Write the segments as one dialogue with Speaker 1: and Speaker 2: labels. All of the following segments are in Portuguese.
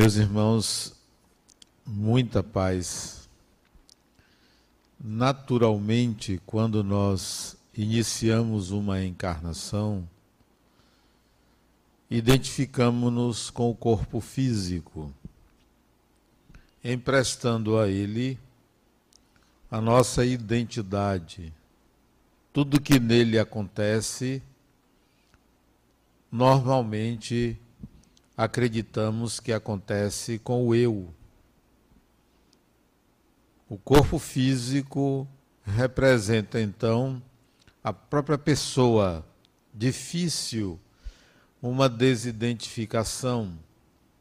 Speaker 1: Meus irmãos, muita paz. Naturalmente, quando nós iniciamos uma encarnação, identificamos-nos com o corpo físico, emprestando a ele a nossa identidade. Tudo que nele acontece, normalmente acreditamos que acontece com o eu. O corpo físico representa então a própria pessoa. Difícil uma desidentificação,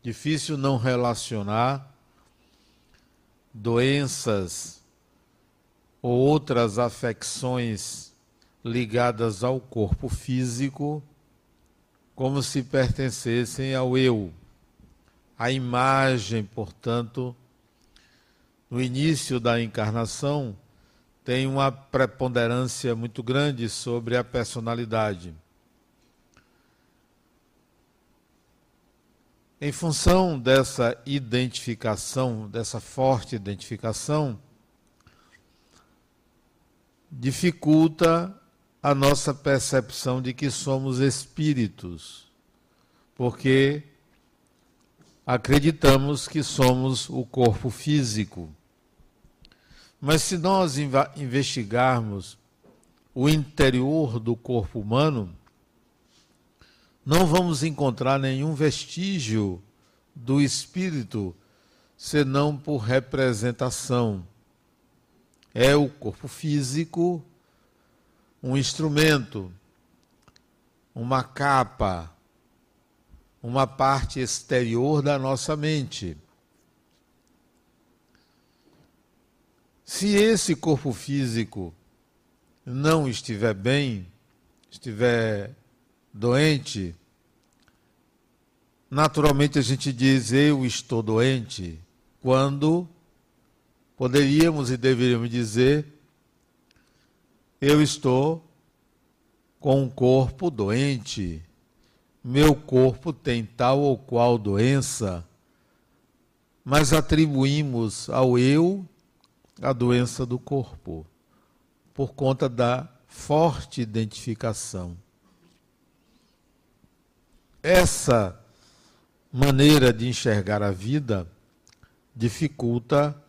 Speaker 1: difícil não relacionar doenças ou outras afecções ligadas ao corpo físico como se pertencessem ao eu. A imagem, portanto, no início da encarnação, tem uma preponderância muito grande sobre a personalidade. Em função dessa identificação, dessa forte identificação, dificulta a nossa percepção de que somos espíritos, porque acreditamos que somos o corpo físico. Mas se nós investigarmos o interior do corpo humano, não vamos encontrar nenhum vestígio do espírito, senão por representação. É o corpo físico um instrumento, uma capa, uma parte exterior da nossa mente. Se esse corpo físico não estiver bem, estiver doente, naturalmente a gente diz eu estou doente, quando poderíamos e deveríamos dizer eu estou com um corpo doente, meu corpo tem tal ou qual doença, mas atribuímos ao eu a doença do corpo, por conta da forte identificação. Essa maneira de enxergar a vida dificulta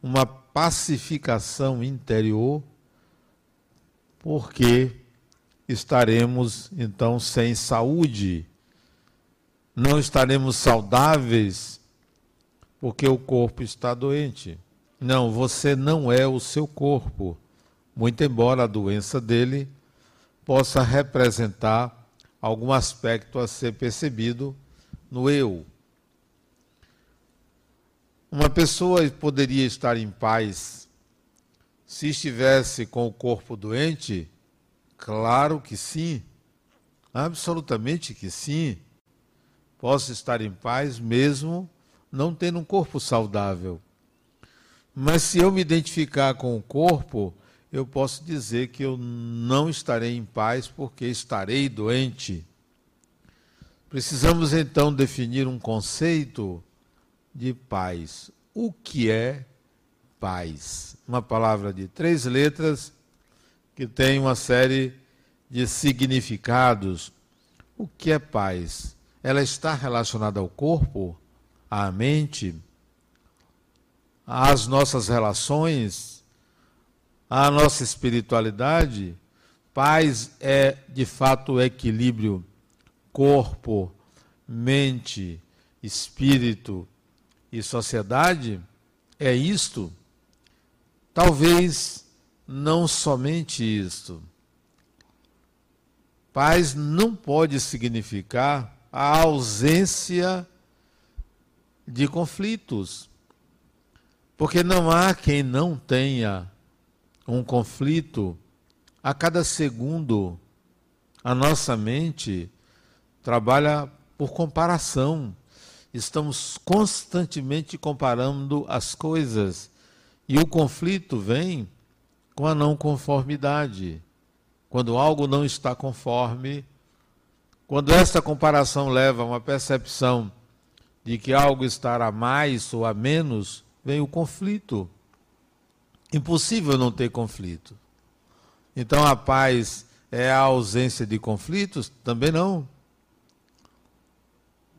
Speaker 1: uma pacificação interior porque estaremos então sem saúde, não estaremos saudáveis, porque o corpo está doente. Não, você não é o seu corpo, muito embora a doença dele possa representar algum aspecto a ser percebido no eu. Uma pessoa poderia estar em paz se estivesse com o corpo doente, claro que sim, absolutamente que sim. Posso estar em paz mesmo não tendo um corpo saudável. Mas se eu me identificar com o corpo, eu posso dizer que eu não estarei em paz porque estarei doente. Precisamos então definir um conceito de paz. O que é paz. Uma palavra de três letras que tem uma série de significados. O que é paz? Ela está relacionada ao corpo, à mente, às nossas relações, à nossa espiritualidade. Paz é, de fato, o equilíbrio corpo, mente, espírito e sociedade? É isto? Talvez não somente isto. Paz não pode significar a ausência de conflitos. Porque não há quem não tenha um conflito a cada segundo. A nossa mente trabalha por comparação. Estamos constantemente comparando as coisas e o conflito vem com a não conformidade. Quando algo não está conforme, quando essa comparação leva a uma percepção de que algo estará a mais ou a menos, vem o conflito. Impossível não ter conflito. Então a paz é a ausência de conflitos? Também não.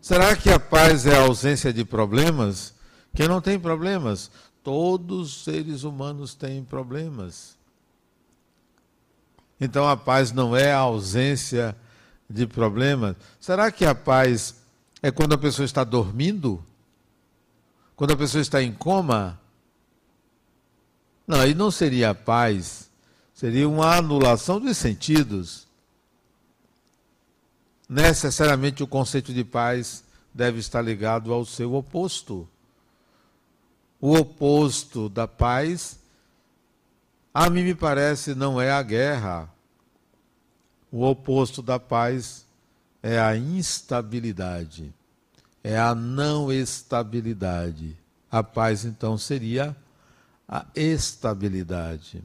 Speaker 1: Será que a paz é a ausência de problemas? Quem não tem problemas? Todos os seres humanos têm problemas. Então a paz não é a ausência de problemas. Será que a paz é quando a pessoa está dormindo? Quando a pessoa está em coma? Não, aí não seria paz, seria uma anulação dos sentidos. Necessariamente o conceito de paz deve estar ligado ao seu oposto. O oposto da paz, a mim me parece, não é a guerra. O oposto da paz é a instabilidade, é a não estabilidade. A paz, então, seria a estabilidade.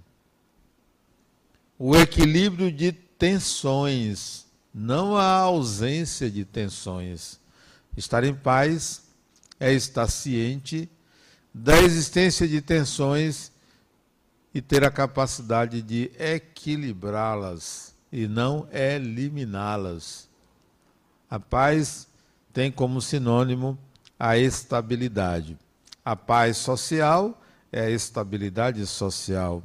Speaker 1: O equilíbrio de tensões, não a ausência de tensões. Estar em paz é estar ciente da existência de tensões e ter a capacidade de equilibrá-las e não eliminá-las. A paz tem como sinônimo a estabilidade. A paz social é a estabilidade social.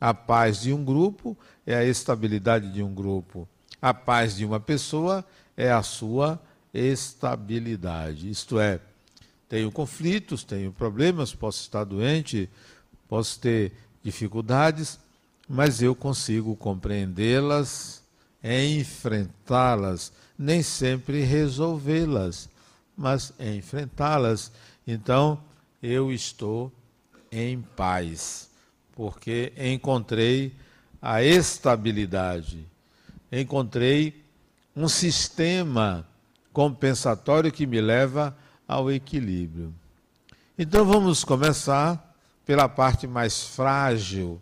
Speaker 1: A paz de um grupo é a estabilidade de um grupo. A paz de uma pessoa é a sua estabilidade. Isto é, tenho conflitos, tenho problemas, posso estar doente, posso ter dificuldades, mas eu consigo compreendê-las, enfrentá-las nem sempre resolvê-las, mas enfrentá-las. Então, eu estou em paz, porque encontrei a estabilidade, encontrei um sistema compensatório que me leva ao equilíbrio. Então vamos começar pela parte mais frágil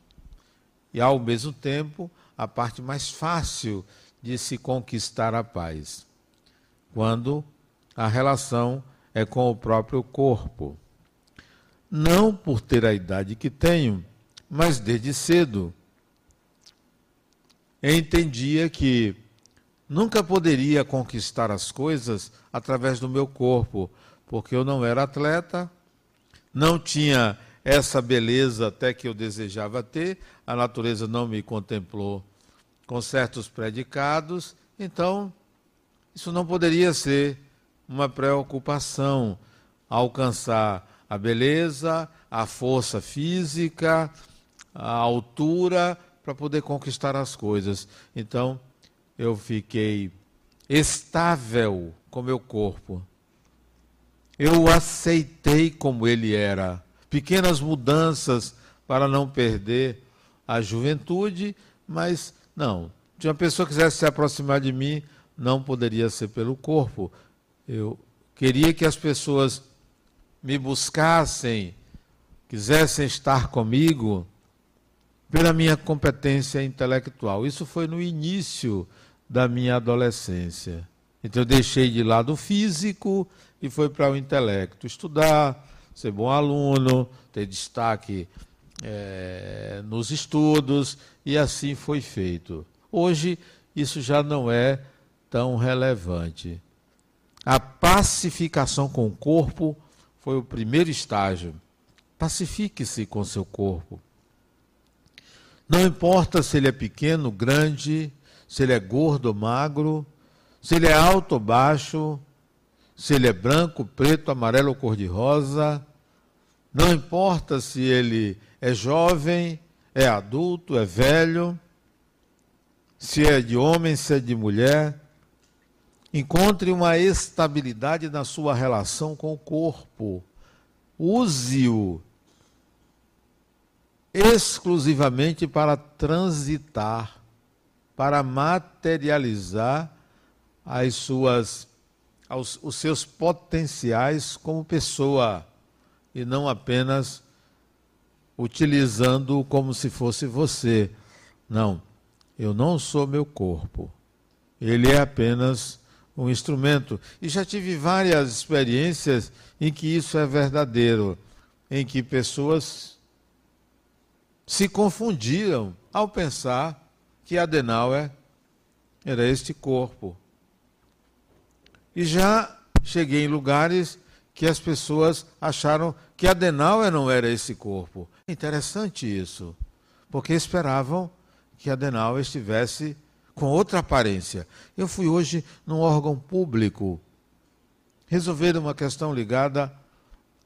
Speaker 1: e ao mesmo tempo a parte mais fácil de se conquistar a paz, quando a relação é com o próprio corpo. Não por ter a idade que tenho, mas desde cedo. Entendia que nunca poderia conquistar as coisas através do meu corpo, porque eu não era atleta, não tinha essa beleza até que eu desejava ter, a natureza não me contemplou com certos predicados, então isso não poderia ser uma preocupação alcançar a beleza, a força física, a altura para poder conquistar as coisas. Então eu fiquei estável com meu corpo. Eu o aceitei como ele era. Pequenas mudanças para não perder a juventude, mas não. Se uma pessoa quisesse se aproximar de mim, não poderia ser pelo corpo. Eu queria que as pessoas me buscassem, quisessem estar comigo pela minha competência intelectual. Isso foi no início da minha adolescência. Então eu deixei de lado o físico e foi para o intelecto. Estudar, ser bom aluno, ter destaque é, nos estudos, e assim foi feito. Hoje, isso já não é tão relevante. A pacificação com o corpo foi o primeiro estágio. Pacifique-se com seu corpo. Não importa se ele é pequeno, grande, se ele é gordo ou magro, se ele é alto ou baixo, se ele é branco, preto, amarelo ou cor-de-rosa. Não importa se ele é jovem, é adulto, é velho, se é de homem, se é de mulher. Encontre uma estabilidade na sua relação com o corpo. Use-o exclusivamente para transitar, para materializar as suas, os seus potenciais como pessoa e não apenas utilizando-o como se fosse você. Não, eu não sou meu corpo. Ele é apenas um instrumento. E já tive várias experiências em que isso é verdadeiro, em que pessoas se confundiram ao pensar que Adenauer era este corpo. E já cheguei em lugares que as pessoas acharam que Adenauer não era esse corpo. Interessante isso, porque esperavam que Adenauer estivesse com outra aparência. Eu fui hoje num órgão público resolver uma questão ligada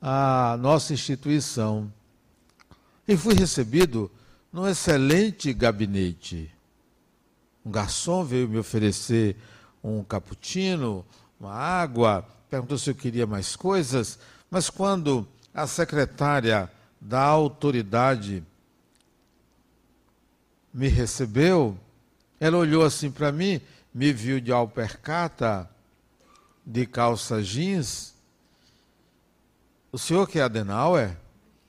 Speaker 1: à nossa instituição. E fui recebido num excelente gabinete. Um garçom veio me oferecer um cappuccino, uma água, perguntou se eu queria mais coisas, mas quando a secretária da autoridade me recebeu, ela olhou assim para mim, me viu de alpercata, de calça jeans. O senhor que é Adenauer?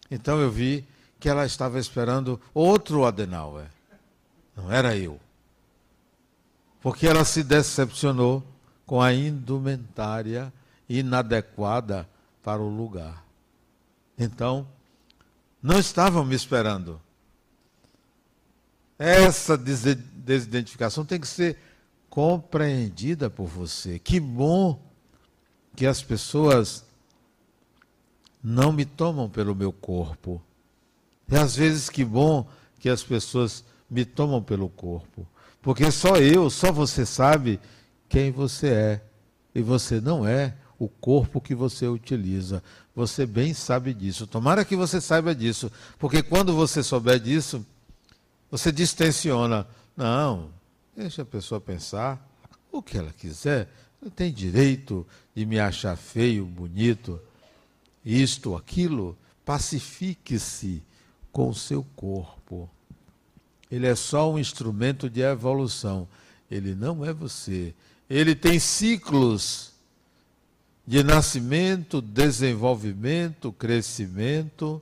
Speaker 1: Então eu vi que ela estava esperando outro Adenauer. Não era eu. Porque ela se decepcionou com a indumentária inadequada para o lugar. Então, não estavam me esperando. Essa desidentificação tem que ser compreendida por você. Que bom que as pessoas não me tomam pelo meu corpo. E às vezes que bom que as pessoas me tomam pelo corpo. Porque só eu, só você sabe quem você é. E você não é o corpo que você utiliza. Você bem sabe disso. Tomara que você saiba disso. Porque quando você souber disso, você distensiona. Não, deixa a pessoa pensar o que ela quiser. Tem direito de me achar feio, bonito, isto, aquilo. Pacifique-se com o seu corpo. Ele é só um instrumento de evolução. Ele não é você. Ele tem ciclos de nascimento, desenvolvimento, crescimento,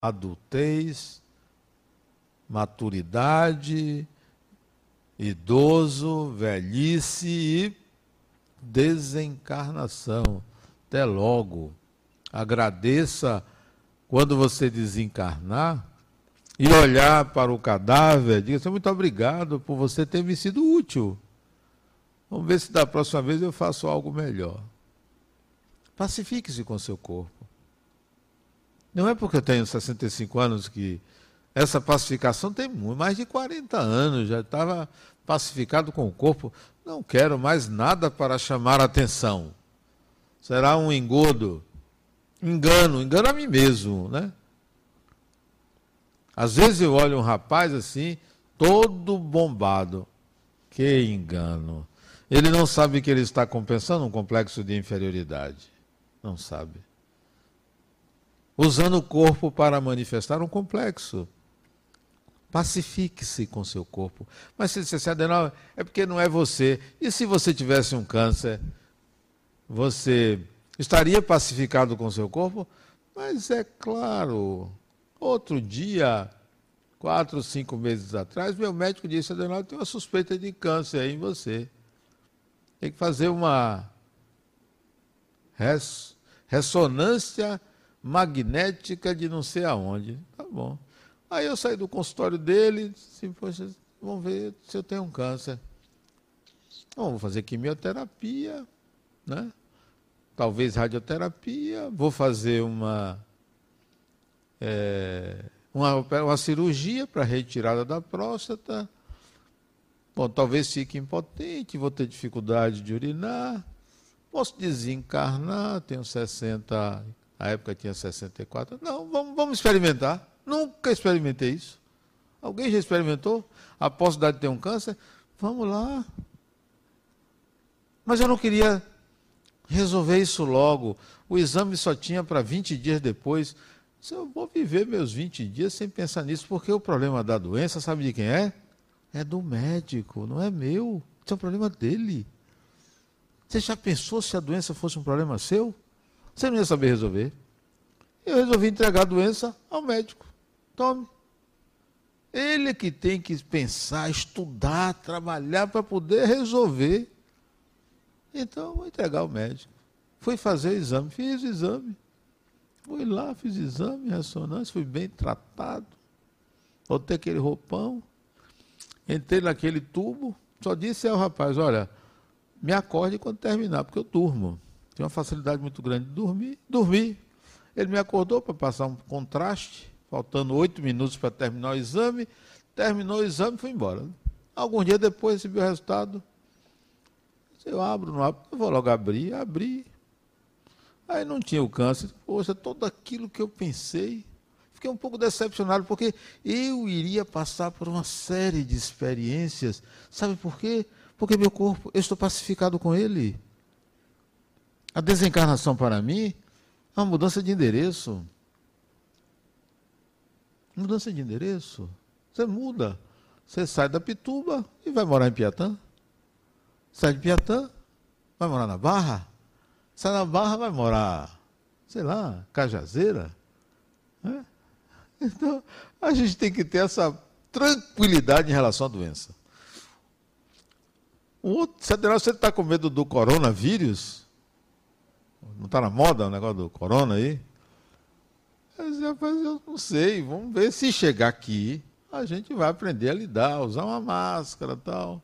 Speaker 1: adultez, maturidade, idoso, velhice e desencarnação. Até logo. Agradeça quando você desencarnar e olhar para o cadáver, diga assim, muito obrigado por você ter me sido útil. Vamos ver se da próxima vez eu faço algo melhor. Pacifique-se com seu corpo. Não é porque eu tenho 65 anos que essa pacificação tem mais de 40 anos, já estava pacificado com o corpo. Não quero mais nada para chamar atenção. Será um engodo. Engano, engano a mim mesmo, né? Às vezes eu olho um rapaz assim, todo bombado. Que engano. Ele não sabe que ele está compensando um complexo de inferioridade. Não sabe. Usando o corpo para manifestar um complexo. Pacifique-se com seu corpo. Mas se você adenal, é porque não é você. E se você tivesse um câncer, você estaria pacificado com seu corpo? Mas é claro. Outro dia, quatro, cinco meses atrás, meu médico disse: Adenal, tem uma suspeita de câncer aí em você. Tem que fazer uma res, ressonância magnética de não sei aonde. Tá bom. Aí eu saí do consultório dele, disse, poxa, vamos ver se eu tenho um câncer. Vou fazer quimioterapia, né? Talvez radioterapia, vou fazer uma, é, uma, uma cirurgia para retirada da próstata Bom, talvez fique impotente, vou ter dificuldade de urinar, posso desencarnar, tenho 60, na época tinha 64. Não, vamos, vamos experimentar. Nunca experimentei isso. Alguém já experimentou a possibilidade de ter um câncer? Vamos lá. Mas eu não queria resolver isso logo. O exame só tinha para 20 dias depois. Eu vou viver meus 20 dias sem pensar nisso, porque o problema da doença, sabe de quem é? É do médico, não é meu. Isso é um problema dele. Você já pensou se a doença fosse um problema seu? Você não ia saber resolver. Eu resolvi entregar a doença ao médico. Tome. Ele é que tem que pensar, estudar, trabalhar para poder resolver. Então, vou entregar ao médico. Fui fazer o exame, fiz o exame. Fui lá, fiz exame, ressonância, fui bem tratado. Botei aquele roupão, entrei naquele tubo, só disse ao rapaz, olha, me acorde quando terminar, porque eu durmo. Tenho uma facilidade muito grande de dormir. Dormi. Ele me acordou para passar um contraste, faltando oito minutos para terminar o exame. Terminou o exame e fui embora. Algum dia depois recebi o resultado. Eu abro, não abro, eu vou logo abrir, abri. Aí não tinha o câncer. Poxa, tudo aquilo que eu pensei. Fiquei um pouco decepcionado, porque eu iria passar por uma série de experiências. Sabe por quê? Porque meu corpo, eu estou pacificado com ele. A desencarnação para mim é uma mudança de endereço. Mudança de endereço. Você muda. Você sai da Pituba e vai morar em Piatã. Sai de Piatã, vai morar na Barra. Sai na Barra, vai morar, sei lá, Cajazeira. Né? Então, a gente tem que ter essa tranquilidade em relação à doença. Um outro, você está com medo do coronavírus? Não está na moda o negócio do corona aí? Mas, eu não sei. Vamos ver se chegar aqui, a gente vai aprender a lidar, usar uma máscara tal,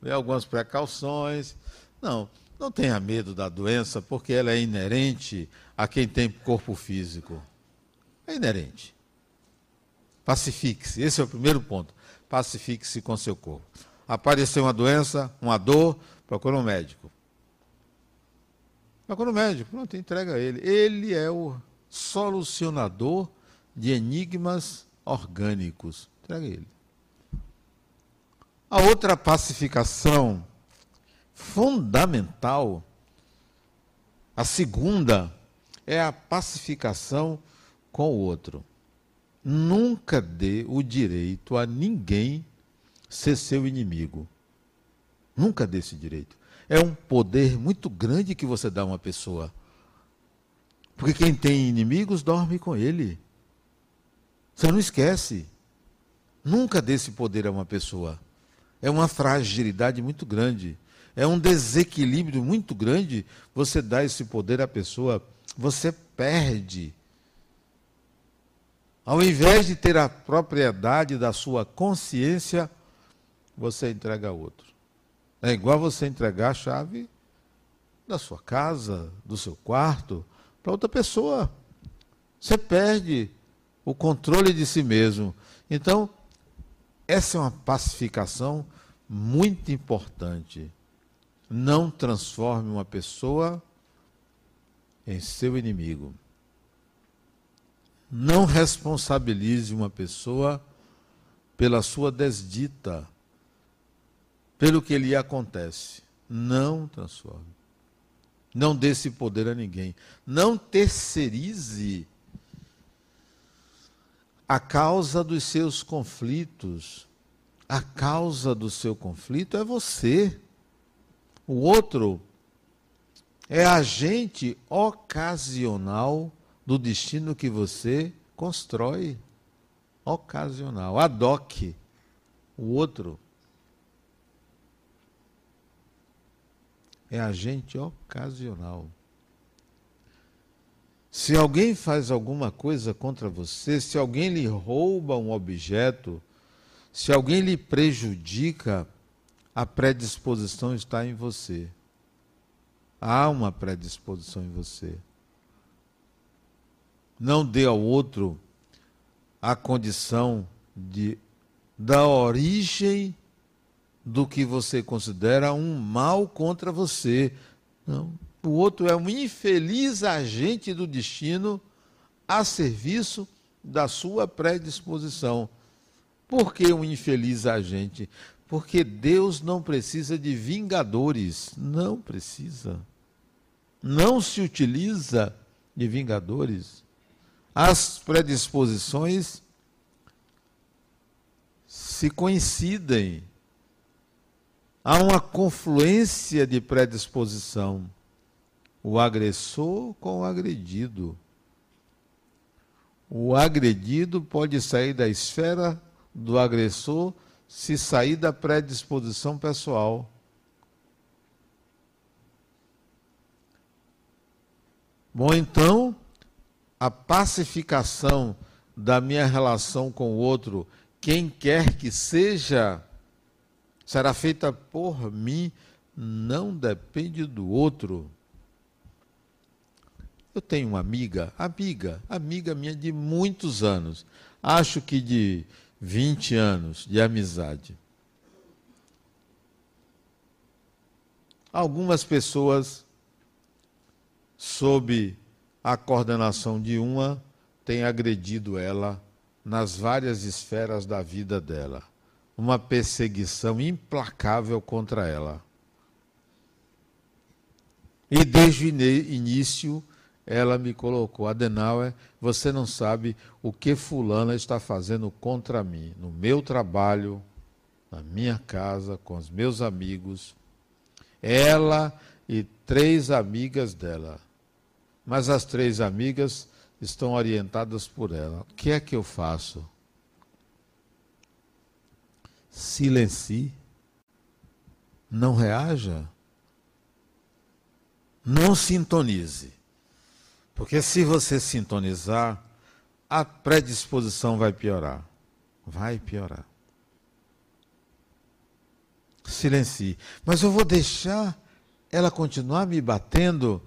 Speaker 1: ver algumas precauções. Não, não tenha medo da doença, porque ela é inerente a quem tem corpo físico. É inerente. Pacifique-se, esse é o primeiro ponto. Pacifique-se com seu corpo. Apareceu uma doença, uma dor, procura um médico. Procura um médico, pronto, entrega a ele. Ele é o solucionador de enigmas orgânicos. Entrega ele. A outra pacificação fundamental, a segunda, é a pacificação com o outro. Nunca dê o direito a ninguém ser seu inimigo. Nunca dê esse direito. É um poder muito grande que você dá a uma pessoa. Porque quem tem inimigos dorme com ele. Você não esquece. Nunca dê esse poder a uma pessoa. É uma fragilidade muito grande. É um desequilíbrio muito grande você dar esse poder à pessoa. Você perde. Ao invés de ter a propriedade da sua consciência, você entrega a outro. É igual você entregar a chave da sua casa, do seu quarto, para outra pessoa. Você perde o controle de si mesmo. Então, essa é uma pacificação muito importante. Não transforme uma pessoa em seu inimigo. Não responsabilize uma pessoa pela sua desdita, pelo que lhe acontece. Não transforme. Não dê esse poder a ninguém. Não terceirize a causa dos seus conflitos. A causa do seu conflito é você. O outro é agente ocasional do destino que você constrói. Ocasional. Adoque o outro. É agente ocasional. Se alguém faz alguma coisa contra você, se alguém lhe rouba um objeto, se alguém lhe prejudica, a predisposição está em você. Há uma predisposição em você. Não dê ao outro a condição de da origem do que você considera um mal contra você. Não, o outro é um infeliz agente do destino a serviço da sua predisposição. Por que um infeliz agente? Porque Deus não precisa de vingadores. Não precisa. Não se utiliza de vingadores as predisposições se coincidem. Há uma confluência de predisposição. O agressor com o agredido. O agredido pode sair da esfera do agressor se sair da predisposição pessoal. Bom, então, a pacificação da minha relação com o outro, quem quer que seja, será feita por mim, não depende do outro. Eu tenho uma amiga, amiga, amiga minha de muitos anos, acho que de 20 anos de amizade. Algumas pessoas, sob a coordenação de uma, têm agredido ela nas várias esferas da vida dela. Uma perseguição implacável contra ela. E desde o início ela me colocou, Adenauer, você não sabe o que fulana está fazendo contra mim, no meu trabalho, na minha casa, com os meus amigos. Ela e três amigas dela. Mas as três amigas estão orientadas por ela. O que é que eu faço? Silencie. Não reaja. Não sintonize. Porque se você sintonizar, a predisposição vai piorar. Vai piorar. Silencie. Mas eu vou deixar ela continuar me batendo.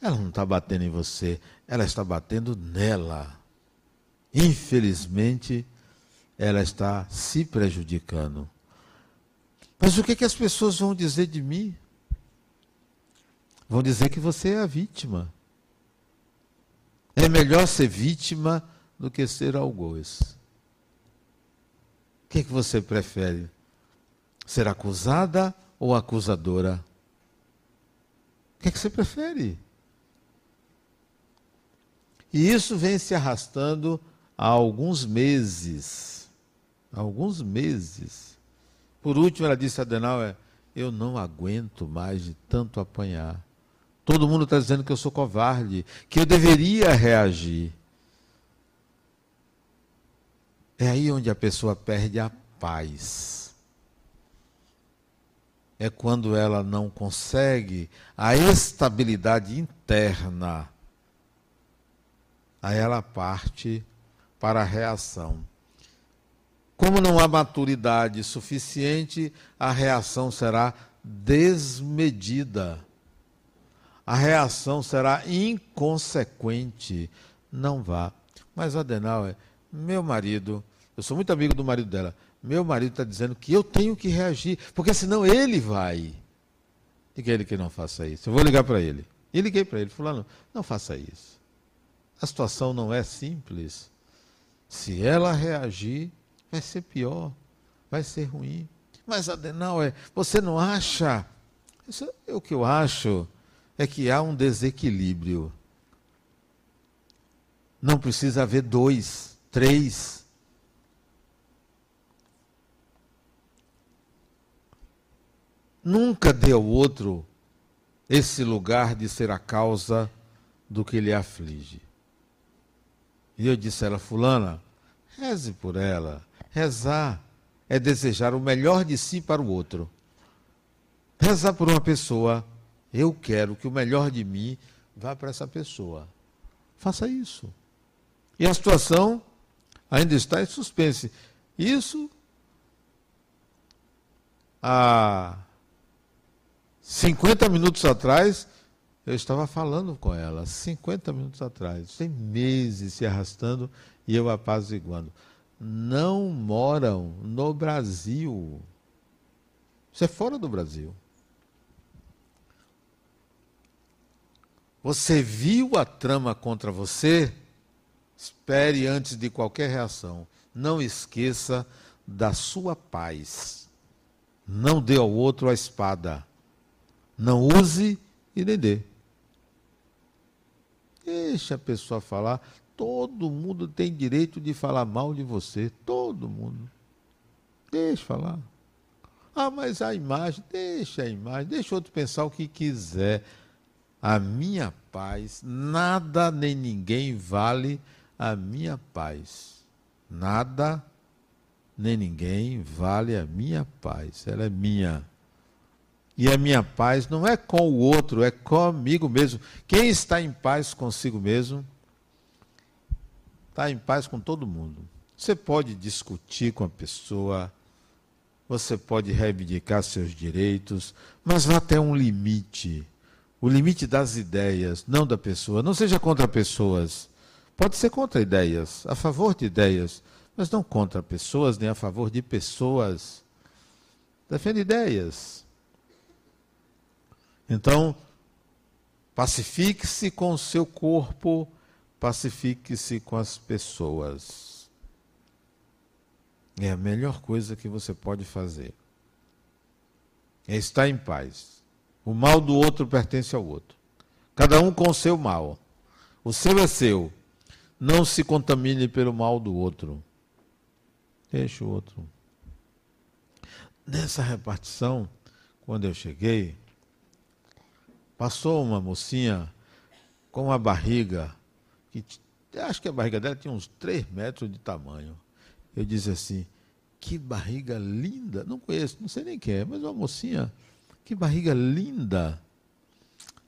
Speaker 1: Ela não está batendo em você, ela está batendo nela. Infelizmente, ela está se prejudicando. Mas o que, que as pessoas vão dizer de mim? Vão dizer que você é a vítima. É melhor ser vítima do que ser algoz. O que, que você prefere? Ser acusada ou acusadora? O que, que você prefere? E isso vem se arrastando há alguns meses. Há alguns meses. Por último, ela disse a Adenauer: Eu não aguento mais de tanto apanhar. Todo mundo está dizendo que eu sou covarde, que eu deveria reagir. É aí onde a pessoa perde a paz. É quando ela não consegue a estabilidade interna. Aí ela parte para a reação. Como não há maturidade suficiente, a reação será desmedida a reação será inconsequente. Não vá. Mas Adenauer, meu marido, eu sou muito amigo do marido dela, meu marido está dizendo que eu tenho que reagir, porque senão ele vai. Diga ele que não faça isso. Eu vou ligar para ele. E liguei para ele, fulano, não faça isso. A situação não é simples. Se ela reagir, vai ser pior, vai ser ruim. Mas Adenauer, você não acha? Isso é o que eu acho é que há um desequilíbrio. Não precisa haver dois, três. Nunca dê ao outro esse lugar de ser a causa do que lhe aflige. E eu disse a ela, Fulana, reze por ela. Rezar é desejar o melhor de si para o outro. Rezar por uma pessoa eu quero que o melhor de mim vá para essa pessoa. Faça isso. E a situação ainda está em suspense. Isso há 50 minutos atrás, eu estava falando com ela, 50 minutos atrás, tem meses se arrastando e eu apaziguando. Não moram no Brasil. Isso é fora do Brasil. Você viu a trama contra você? Espere antes de qualquer reação. Não esqueça da sua paz. Não dê ao outro a espada. Não use e nem dê. Deixa a pessoa falar. Todo mundo tem direito de falar mal de você. Todo mundo. Deixa falar. Ah, mas a imagem, deixa a imagem, deixa outro pensar o que quiser a minha paz, nada nem ninguém vale a minha paz. Nada nem ninguém vale a minha paz. Ela é minha. E a minha paz não é com o outro, é comigo mesmo. Quem está em paz consigo mesmo, está em paz com todo mundo. Você pode discutir com a pessoa, você pode reivindicar seus direitos, mas vá até um limite o limite das ideias, não da pessoa. Não seja contra pessoas. Pode ser contra ideias, a favor de ideias, mas não contra pessoas nem a favor de pessoas. Defende ideias. Então, pacifique-se com o seu corpo, pacifique-se com as pessoas. É a melhor coisa que você pode fazer. É estar em paz. O mal do outro pertence ao outro. Cada um com o seu mal. O seu é seu. Não se contamine pelo mal do outro. Deixa o outro. Nessa repartição, quando eu cheguei, passou uma mocinha com uma barriga, que acho que a barriga dela tinha uns 3 metros de tamanho. Eu disse assim, que barriga linda. Não conheço, não sei nem quem é, mas uma mocinha, que barriga linda.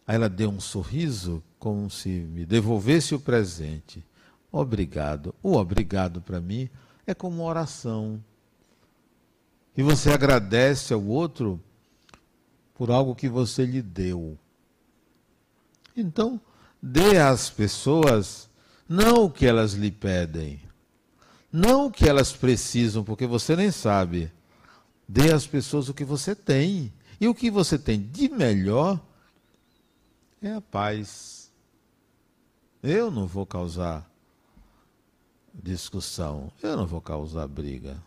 Speaker 1: Aí ela deu um sorriso, como se me devolvesse o presente. Obrigado. O obrigado para mim é como uma oração. E você agradece ao outro por algo que você lhe deu. Então, dê às pessoas não o que elas lhe pedem, não o que elas precisam, porque você nem sabe. Dê às pessoas o que você tem. E o que você tem de melhor é a paz. Eu não vou causar discussão, eu não vou causar briga.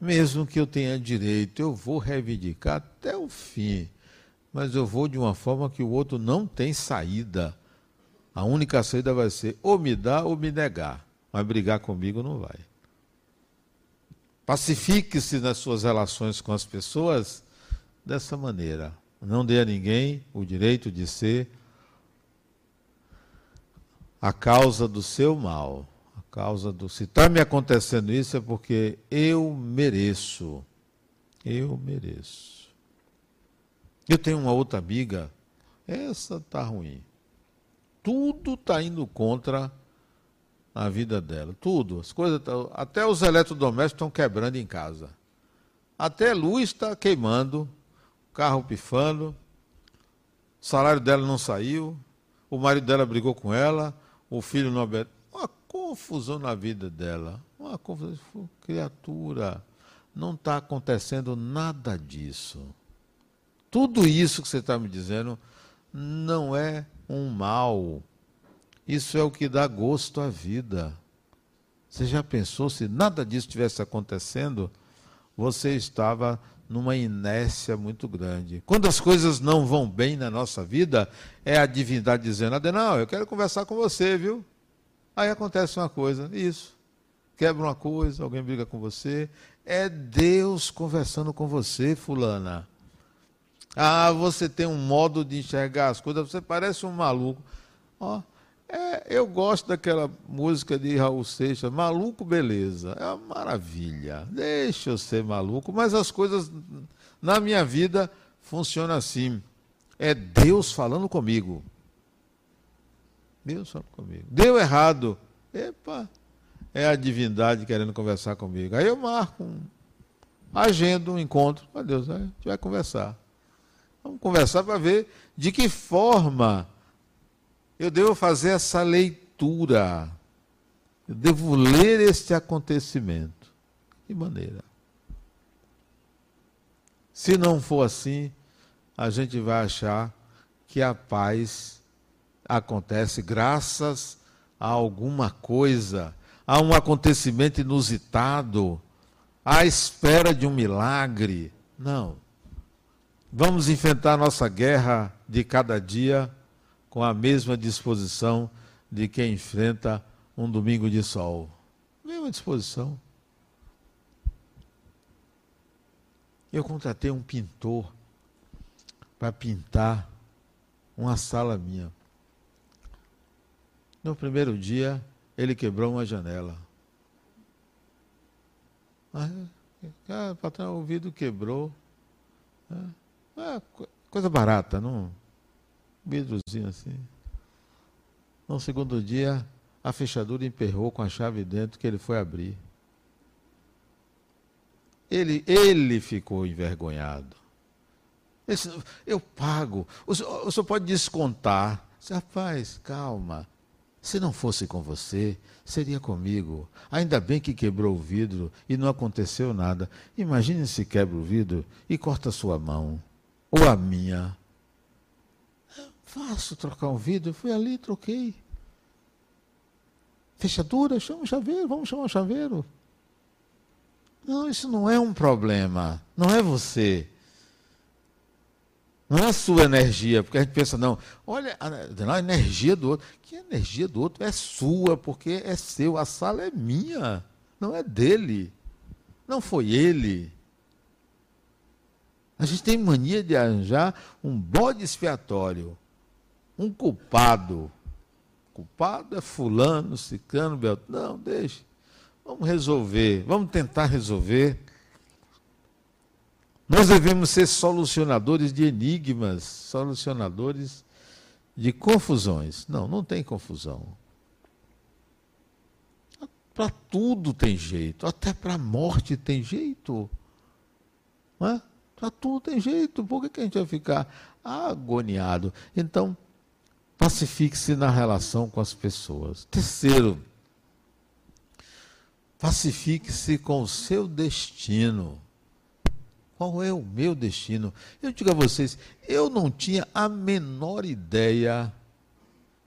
Speaker 1: Mesmo que eu tenha direito, eu vou reivindicar até o fim mas eu vou de uma forma que o outro não tem saída. A única saída vai ser ou me dar ou me negar. Mas brigar comigo não vai. Pacifique-se nas suas relações com as pessoas dessa maneira. Não dê a ninguém o direito de ser a causa do seu mal. A causa do. Se está me acontecendo isso é porque eu mereço. Eu mereço. Eu tenho uma outra amiga, essa tá ruim. Tudo está indo contra a vida dela, tudo. As coisas, tá, até os eletrodomésticos estão quebrando em casa. Até luz está queimando, carro pifando, o salário dela não saiu, o marido dela brigou com ela, o filho não uma confusão na vida dela, uma confusão, criatura, não está acontecendo nada disso. Tudo isso que você está me dizendo não é um mal. Isso é o que dá gosto à vida. Você já pensou se nada disso tivesse acontecendo? Você estava numa inércia muito grande. Quando as coisas não vão bem na nossa vida, é a divindade dizendo: Adenal, eu quero conversar com você, viu? Aí acontece uma coisa, isso. Quebra uma coisa, alguém briga com você. É Deus conversando com você, Fulana. Ah, você tem um modo de enxergar as coisas, você parece um maluco. Ó, é, eu gosto daquela música de Raul Seixas, Maluco Beleza. É uma maravilha. Deixa eu ser maluco, mas as coisas na minha vida funcionam assim. É Deus falando comigo. Deus falando comigo. Deu errado. Epa, é a divindade querendo conversar comigo. Aí eu marco um, agendo um encontro. Meu Deus, a gente vai conversar. Vamos conversar para ver de que forma eu devo fazer essa leitura. Eu devo ler este acontecimento. Que maneira? Se não for assim, a gente vai achar que a paz acontece graças a alguma coisa, a um acontecimento inusitado, à espera de um milagre. Não. Vamos enfrentar nossa guerra de cada dia com a mesma disposição de quem enfrenta um domingo de sol. Mesma disposição. Eu contratei um pintor para pintar uma sala minha. No primeiro dia, ele quebrou uma janela. Ah, patrão, o vidro quebrou. É, é coisa barata, não. Um vidrozinho assim. No segundo dia, a fechadura emperrou com a chave dentro que ele foi abrir. Ele, ele ficou envergonhado. Disse, eu pago. O senhor, o senhor pode descontar. Disse, Rapaz, calma. Se não fosse com você, seria comigo. Ainda bem que quebrou o vidro e não aconteceu nada. Imagine se quebra o vidro e corta a sua mão. Ou a minha. Faço trocar um vidro. Eu fui ali troquei. Fechadura, chama o chaveiro, vamos chamar o chaveiro. Não, isso não é um problema. Não é você. Não é a sua energia, porque a gente pensa, não, olha, a energia do outro. Que energia do outro é sua, porque é seu. A sala é minha, não é dele. Não foi ele. A gente tem mania de arranjar um bode expiatório, um culpado. Culpado é fulano, cicano, beltrano. Não, deixe. Vamos resolver, vamos tentar resolver. Nós devemos ser solucionadores de enigmas, solucionadores de confusões. Não, não tem confusão. Para tudo tem jeito, até para a morte tem jeito. É? Para tudo tem jeito, por que, que a gente vai ficar agoniado? Então, pacifique-se na relação com as pessoas. Terceiro, Pacifique-se com o seu destino. Qual é o meu destino? Eu digo a vocês, eu não tinha a menor ideia,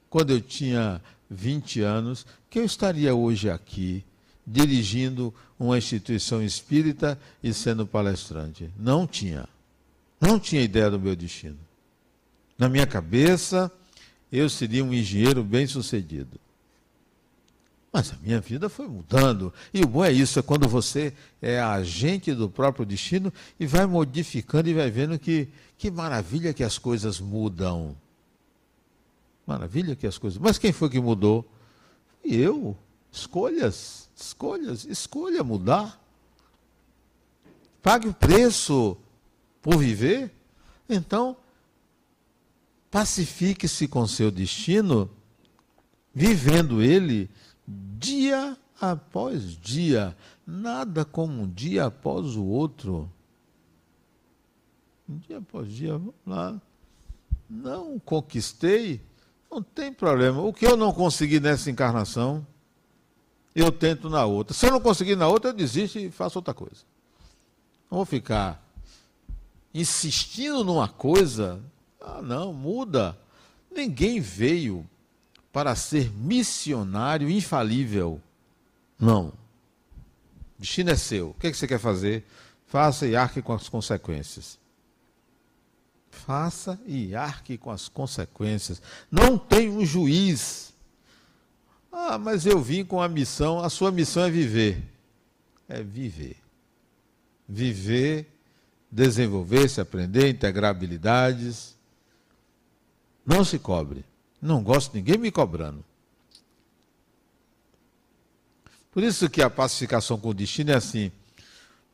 Speaker 1: quando eu tinha 20 anos, que eu estaria hoje aqui, dirigindo uma instituição espírita e sendo palestrante. Não tinha. Não tinha ideia do meu destino. Na minha cabeça, eu seria um engenheiro bem-sucedido. Mas a minha vida foi mudando. E o bom é isso, é quando você é agente do próprio destino e vai modificando e vai vendo que, que maravilha que as coisas mudam. Maravilha que as coisas. Mas quem foi que mudou? Eu. Escolhas, escolhas, escolha mudar. Pague o preço por viver. Então, pacifique-se com seu destino, vivendo ele dia após dia, nada como um dia após o outro. Um dia após dia, vamos lá. Não conquistei, não tem problema. O que eu não consegui nessa encarnação, eu tento na outra. Se eu não conseguir na outra, eu desisto e faço outra coisa. Não vou ficar insistindo numa coisa. Ah, não, muda. Ninguém veio para ser missionário infalível. Não. O destino é seu. O que, é que você quer fazer? Faça e arque com as consequências. Faça e arque com as consequências. Não tem um juiz. Ah, mas eu vim com a missão. A sua missão é viver. É viver. Viver, desenvolver-se, aprender, integrar habilidades. Não se cobre. Não gosto de ninguém me cobrando. Por isso que a pacificação com o destino é assim: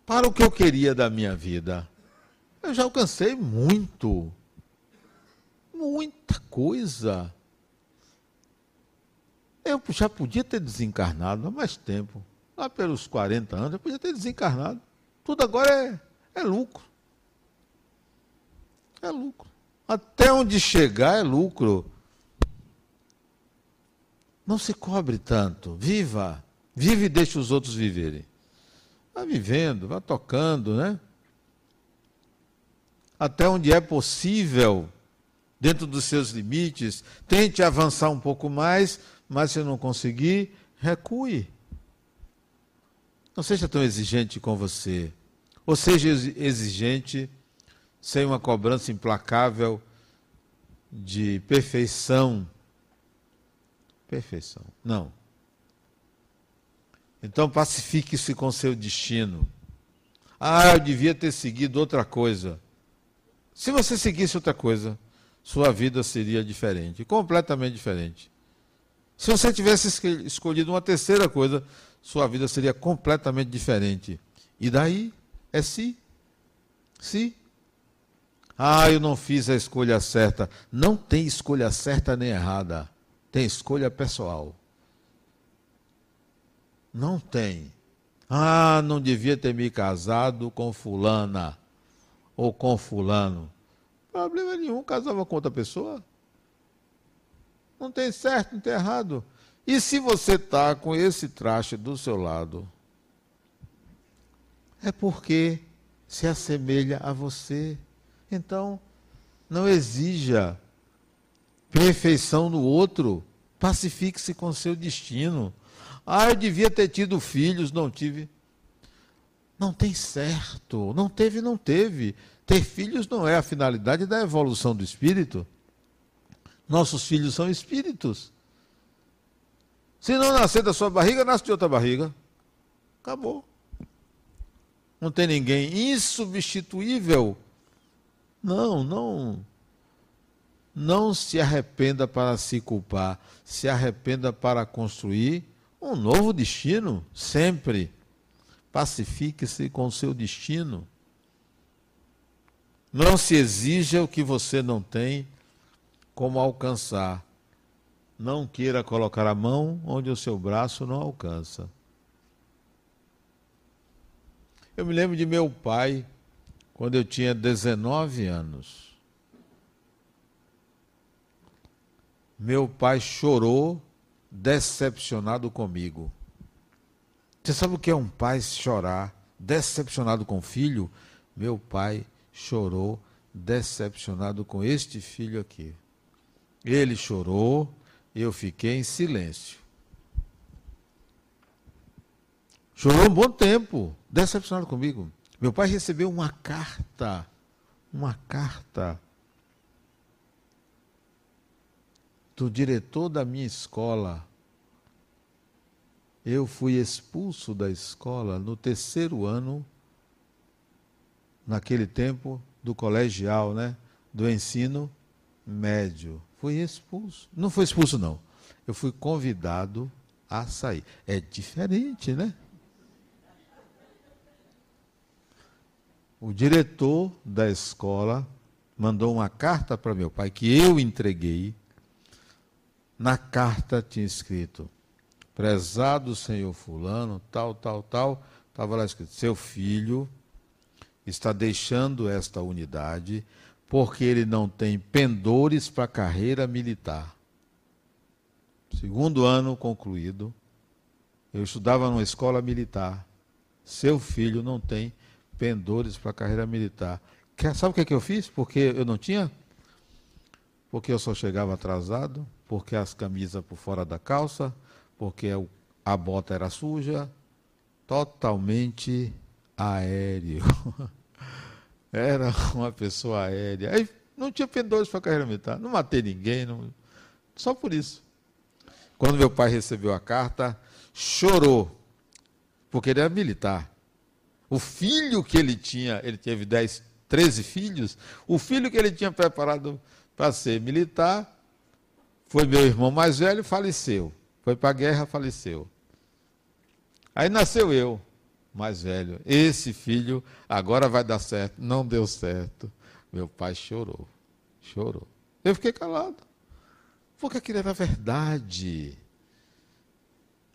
Speaker 1: para o que eu queria da minha vida, eu já alcancei muito. Muita coisa. Eu já podia ter desencarnado há mais tempo. Lá pelos 40 anos, eu podia ter desencarnado. Tudo agora é, é lucro. É lucro. Até onde chegar é lucro. Não se cobre tanto. Viva. Vive e deixe os outros viverem. Vá vivendo, vá tocando, né? Até onde é possível, dentro dos seus limites. Tente avançar um pouco mais, mas se não conseguir, recue. Não seja tão exigente com você. Ou seja exigente sem uma cobrança implacável de perfeição perfeição. Não. Então pacifique-se com seu destino. Ah, eu devia ter seguido outra coisa. Se você seguisse outra coisa, sua vida seria diferente, completamente diferente. Se você tivesse escolhido uma terceira coisa, sua vida seria completamente diferente. E daí é se, se, Ah, eu não fiz a escolha certa. Não tem escolha certa nem errada. Tem escolha pessoal. Não tem. Ah, não devia ter me casado com fulana ou com fulano. Problema nenhum, casava com outra pessoa. Não tem certo, não tem errado. E se você está com esse traste do seu lado, é porque se assemelha a você. Então, não exija perfeição no outro. Pacifique-se com seu destino. Ah, eu devia ter tido filhos, não tive. Não tem certo. Não teve, não teve. Ter filhos não é a finalidade da evolução do espírito. Nossos filhos são espíritos. Se não nascer da sua barriga, nasce de outra barriga. Acabou. Não tem ninguém insubstituível. Não, não. Não se arrependa para se culpar. Se arrependa para construir um novo destino, sempre. Pacifique-se com o seu destino. Não se exija o que você não tem como alcançar. Não queira colocar a mão onde o seu braço não alcança. Eu me lembro de meu pai, quando eu tinha 19 anos. Meu pai chorou, decepcionado comigo. Você sabe o que é um pai chorar, decepcionado com o filho? Meu pai chorou, decepcionado com este filho aqui. Ele chorou, eu fiquei em silêncio. Chorou um bom tempo, decepcionado comigo. Meu pai recebeu uma carta, uma carta do diretor da minha escola. Eu fui expulso da escola no terceiro ano, naquele tempo do colegial, né? Do ensino médio. Fui expulso. Não foi expulso, não. Eu fui convidado a sair. É diferente, né? O diretor da escola mandou uma carta para meu pai que eu entreguei. Na carta tinha escrito: Prezado senhor Fulano, tal, tal, tal. Estava lá escrito: Seu filho está deixando esta unidade porque ele não tem pendores para a carreira militar. Segundo ano concluído, eu estudava numa escola militar. Seu filho não tem pendores para a carreira militar. Sabe o que, é que eu fiz? Porque eu não tinha? Porque eu só chegava atrasado, porque as camisas por fora da calça, porque a bota era suja, totalmente aéreo. Era uma pessoa aérea. Aí não tinha pendores para carreira militar. Não matei ninguém. Não... Só por isso. Quando meu pai recebeu a carta, chorou. Porque ele era militar. O filho que ele tinha, ele teve 10, 13 filhos, o filho que ele tinha preparado para ser militar foi meu irmão mais velho, faleceu. Foi para a guerra, faleceu. Aí nasceu eu mais velho. Esse filho agora vai dar certo. Não deu certo. Meu pai chorou. Chorou. Eu fiquei calado. Porque aquilo era verdade.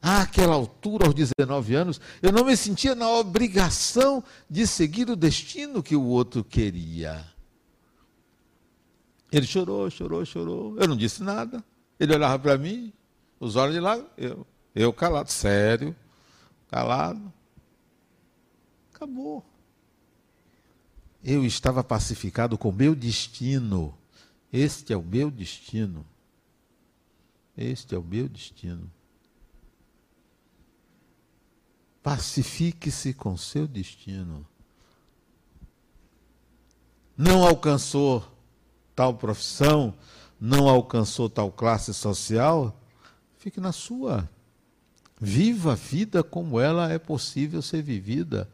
Speaker 1: Àquela altura, aos 19 anos, eu não me sentia na obrigação de seguir o destino que o outro queria. Ele chorou, chorou, chorou. Eu não disse nada. Ele olhava para mim, os olhos de lá, eu, eu calado, sério, calado. Acabou. Eu estava pacificado com o meu destino. Este é o meu destino. Este é o meu destino. Pacifique-se com seu destino. Não alcançou tal profissão, não alcançou tal classe social, fique na sua. Viva a vida como ela é possível ser vivida.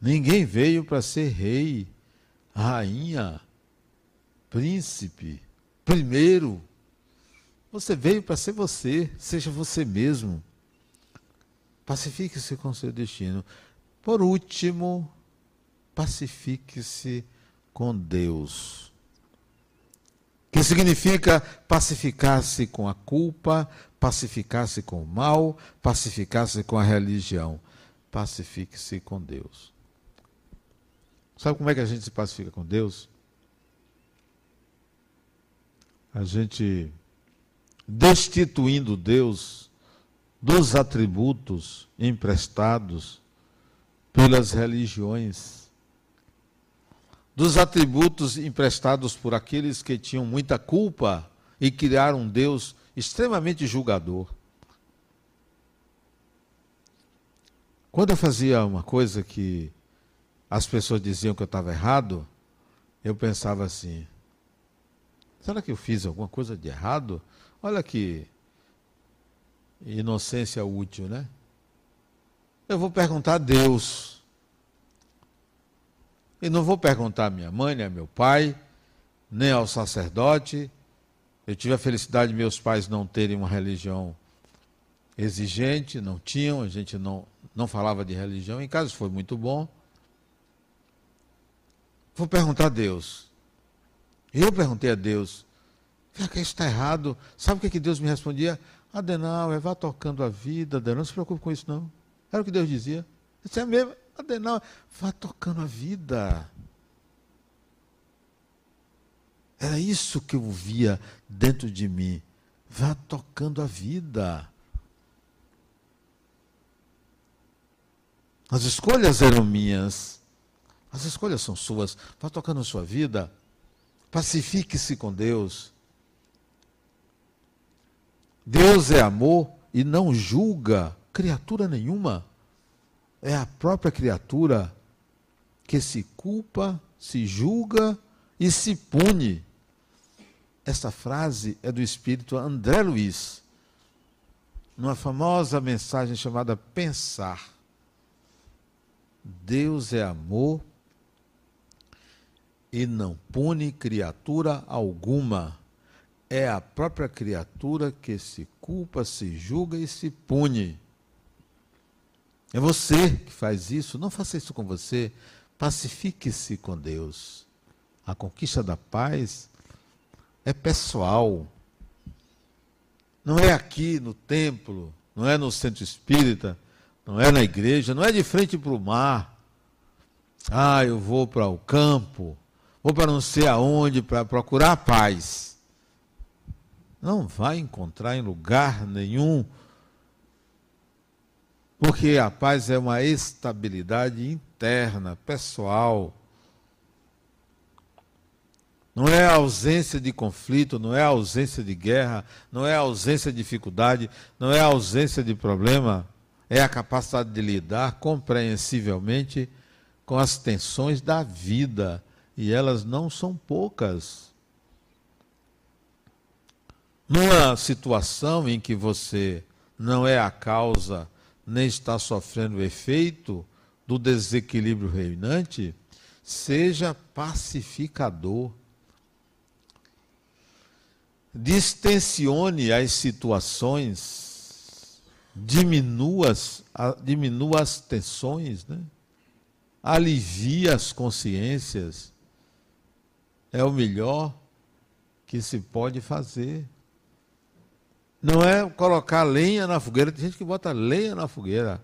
Speaker 1: Ninguém veio para ser rei, rainha, príncipe, primeiro. Você veio para ser você, seja você mesmo. Pacifique-se com seu destino. Por último, pacifique-se com Deus. Que significa pacificar-se com a culpa, pacificar-se com o mal, pacificar-se com a religião. Pacifique-se com Deus. Sabe como é que a gente se pacifica com Deus? A gente destituindo Deus dos atributos emprestados pelas religiões, dos atributos emprestados por aqueles que tinham muita culpa e criaram um Deus extremamente julgador. Quando eu fazia uma coisa que as pessoas diziam que eu estava errado, eu pensava assim: será que eu fiz alguma coisa de errado? Olha que inocência útil, né? Eu vou perguntar a Deus. E não vou perguntar à minha mãe, nem a meu pai, nem ao sacerdote. Eu tive a felicidade de meus pais não terem uma religião exigente, não tinham, a gente não, não falava de religião. Em casa foi muito bom. Vou perguntar a Deus. Eu perguntei a Deus, que isso está errado. Sabe o que, que Deus me respondia? Adenal, é vá tocando a vida, Adenal, não se preocupe com isso não. Era o que Deus dizia. Isso é mesmo, Adenal, vá tocando a vida. Era isso que eu via dentro de mim. Vá tocando a vida. As escolhas eram minhas. As escolhas são suas. Vá tocando a sua vida. Pacifique-se com Deus. Deus é amor e não julga criatura nenhuma. É a própria criatura que se culpa, se julga e se pune. Esta frase é do espírito André Luiz, numa famosa mensagem chamada Pensar. Deus é amor e não pune criatura alguma é a própria criatura que se culpa, se julga e se pune. É você que faz isso, não faça isso com você. Pacifique-se com Deus. A conquista da paz é pessoal. Não é aqui no templo, não é no centro espírita, não é na igreja, não é de frente para o mar. Ah, eu vou para o campo, vou para não sei aonde para procurar paz. Não vai encontrar em lugar nenhum, porque a paz é uma estabilidade interna, pessoal. Não é a ausência de conflito, não é a ausência de guerra, não é a ausência de dificuldade, não é a ausência de problema, é a capacidade de lidar compreensivelmente com as tensões da vida. E elas não são poucas numa situação em que você não é a causa nem está sofrendo o efeito do desequilíbrio reinante, seja pacificador. Distensione as situações, diminua as, diminua as tensões, né? alivie as consciências. É o melhor que se pode fazer. Não é colocar lenha na fogueira. Tem gente que bota lenha na fogueira.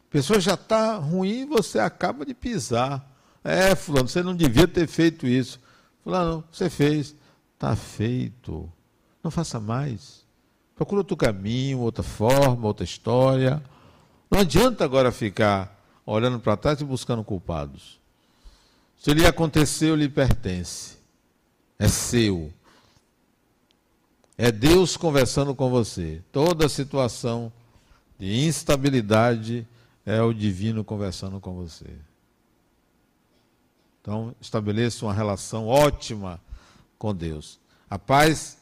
Speaker 1: A pessoa já está ruim e você acaba de pisar. É, fulano, você não devia ter feito isso. Fulano, você fez. Está feito. Não faça mais. Procura outro caminho, outra forma, outra história. Não adianta agora ficar olhando para trás e buscando culpados. Se lhe aconteceu, lhe pertence. É seu. É Deus conversando com você. Toda situação de instabilidade é o divino conversando com você. Então, estabeleça uma relação ótima com Deus. A paz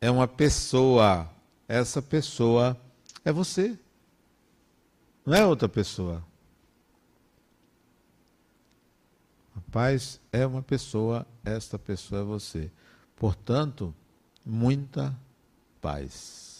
Speaker 1: é uma pessoa. Essa pessoa é você. Não é outra pessoa. A paz é uma pessoa, esta pessoa é você. Portanto, muita paz.